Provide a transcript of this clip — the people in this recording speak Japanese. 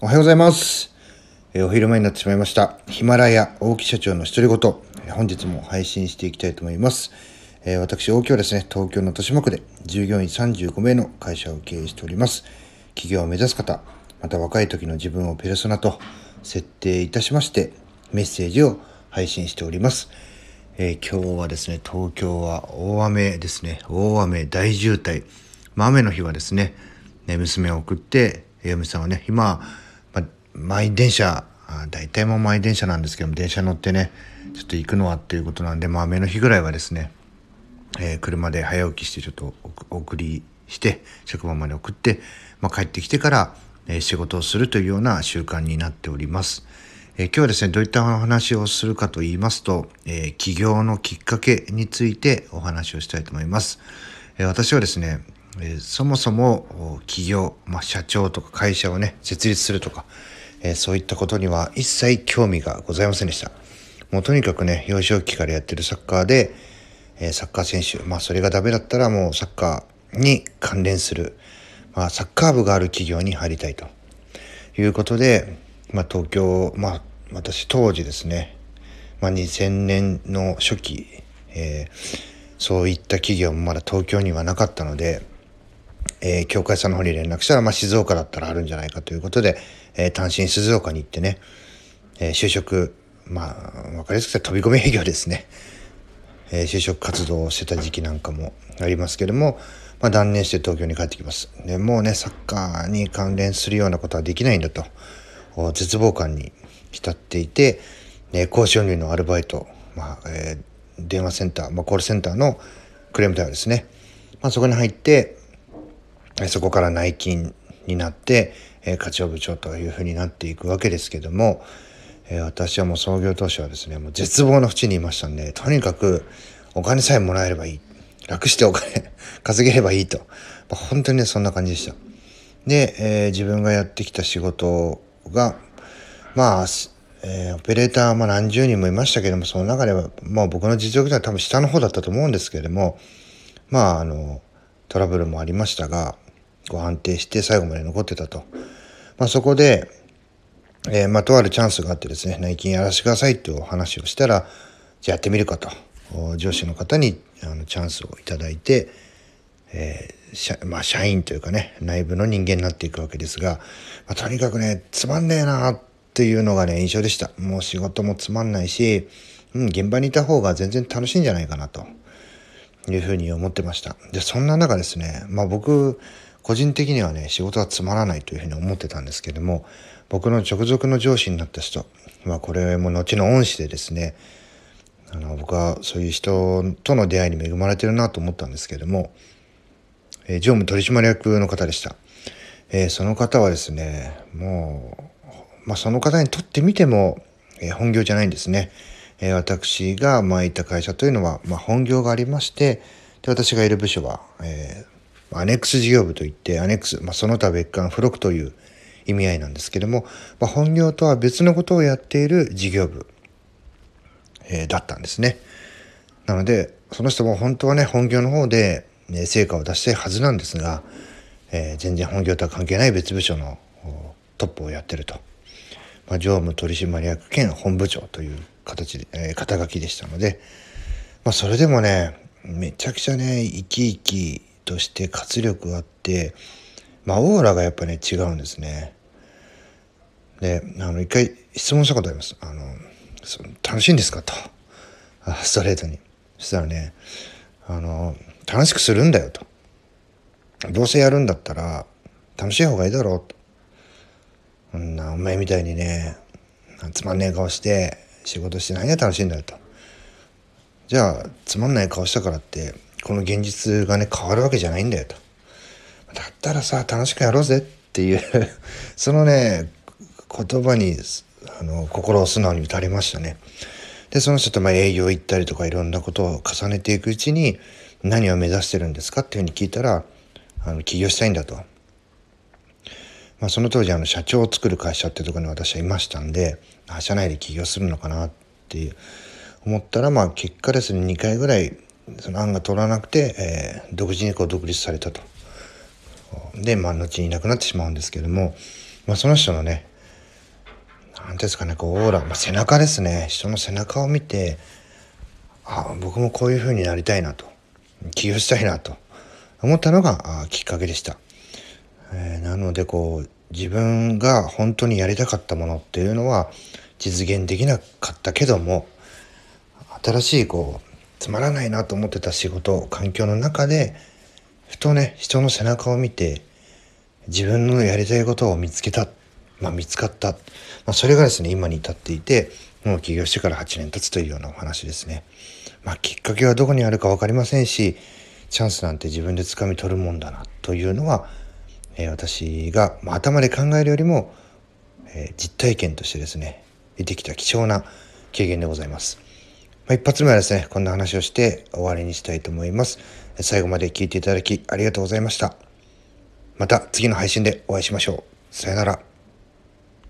おはようございます。えーお昼前になってしまいました。ヒマラヤ大木社長の独り言、えー本日も配信していきたいと思います。えー私、大木はですね、東京の豊島区で従業員35名の会社を経営しております。企業を目指す方、また若い時の自分をペルソナと設定いたしまして、メッセージを配信しております。えー今日はですね、東京は大雨ですね。大雨、大渋滞。まあ、雨の日はですね、ね娘を送って、嫁さんはね、今、満員電車、大体もう満員電車なんですけども、電車乗ってね、ちょっと行くのはっていうことなんで、まあ、雨の日ぐらいはですね、えー車で早起きしてちょっとお送りして職場まで送って、まあ、帰ってきてから、えー仕事をするというような習慣になっております。えー今日はですねどういったお話をするかと言いますと、え起業のきっかけについてお話をしたいと思います。え私はですね、えそもそもお起業、まあ、社長とか会社をね設立するとか、えーそういったことには一切興味がございませんでした。もうとにかくね幼少期からやってるサッカーで、えーサッカー選手まあそれがダメだったらもうサッカーに関連する、まあ、サッカー部がある企業に入りたいということで、まあ、東京まあ私当時ですね、まあ、2000年の初期、えーそういった企業もまだ東京にはなかったので、えー協会さんの方に連絡したら、まあ、静岡だったらあるんじゃないかということで、えー単身静岡に行ってね、えー就職まあ分かりやすくて飛び込み営業ですね、えー就職活動をしてた時期なんかもありますけれども、まあ、断念して東京に帰ってきます。でもうねサッカーに関連するようなことはできないんだと。絶望感に浸っていて、ね、高収入のアルバイト、まあえー電話センター、まあ、コールセンターのクレーム対応ですね、まあ、そこに入ってそこから内勤になって、え課長部長というふうになっていくわけですけども、え私はもう創業当初はですねもう絶望の淵にいましたんでとにかくお金さえもらえればいい。楽してお金 稼げればいいと、本当にねそんな感じでした。で、えー自分がやってきた仕事がまあ、えーオペレーターまあ何十人もいましたけどもその中では、まあ、僕の実力では多分下の方だったと思うんですけれどもまああのトラブルもありましたがこう安定して最後まで残ってたと、まあ、そこで、えーまあ、とあるチャンスがあってですね内勤やらせてくださいっていうお話をしたらじゃあやってみるかと。上司の方にあのチャンスをいただいて、えー社まあ、社員というかね内部の人間になっていくわけですが、まあ、とにかくねつまんねえなっていうのがね印象でした。もう仕事もつまんないし、うん、現場にいた方が全然楽しいんじゃないかなというふうに思ってました。でそんな中ですねまあ僕個人的にはね仕事はつまらないというふうに思ってたんですけども僕の直属の上司になった人まあこれも後の恩師でですねあの僕はそういう人との出会いに恵まれてるなと思ったんですけども、えー常務取締役の方でした、えーその方はですねもう、まあ、その方にとってみても、えー本業じゃないんですね、えー私がまあいた会社というのは、まあ、本業がありましてで私がいる部署は、えーアネックス事業部といってアネックス、まあ、その他別館付録という意味合いなんですけども、まあ、本業とは別のことをやっている事業部えーだったんですね。なのでその人も本当はね本業の方で、ね、成果を出したいはずなんですが、えー全然本業とは関係ない別部署のトップをやってると、まあ、常務取締役兼本部長という形で、えー肩書きでしたので、まあ、それでもねめちゃくちゃね生き生きとして活力があって、まあ、オーラがやっぱね違うんですね。であの一回質問したことあります。あのその楽しいんですか？と。あストレートに。そしたらねあの楽しくするんだよと。どうせやるんだったら楽しい方がいいだろうと。そんなお前みたいにねつまんねえ顔して仕事して何が楽しいんだよと。じゃあつまんない顔したからってこの現実がね変わるわけじゃないんだよとだったらさ楽しくやろうぜっていう そのね言葉にあの心を素直に打たれましたね。でその人とまあ営業行ったりとかいろんなことを重ねていくうちに何を目指してるんですかっていうふうに聞いたらあの起業したいんだと。まあ、その当時あの社長を作る会社っていうところに私はいましたんで社内で起業するのかなっていう思ったらまあ結果ですね2回ぐらいその案が通らなくて、えー独自にこう独立されたと。でまあ後にいなくなってしまうんですけども、まあ、その人のね何ですかね、こう、オーラ、まあ、背中ですね。人の背中を見て、あ僕もこういう風になりたいなと、起業したいなと思ったのがきっかけでした。えー、なので、こう、自分が本当にやりたかったものっていうのは実現できなかったけども、新しいこう、つまらないなと思ってた仕事、環境の中で、ふとね、人の背中を見て、自分のやりたいことを見つけた。まあ、見つかった。まあ、それがですね、今に至っていて、もう起業してから8年経つというようなお話ですね。まあ、きっかけはどこにあるか分かりませんし、チャンスなんて自分で掴み取るもんだなというのは、えー、私が、まあ、頭で考えるよりも、えー、実体験としてですね、出てきた貴重な経験でございます。まあ、一発目はですね、こんな話をして終わりにしたいと思います。最後まで聞いていただきありがとうございました。また次の配信でお会いしましょう。さよなら。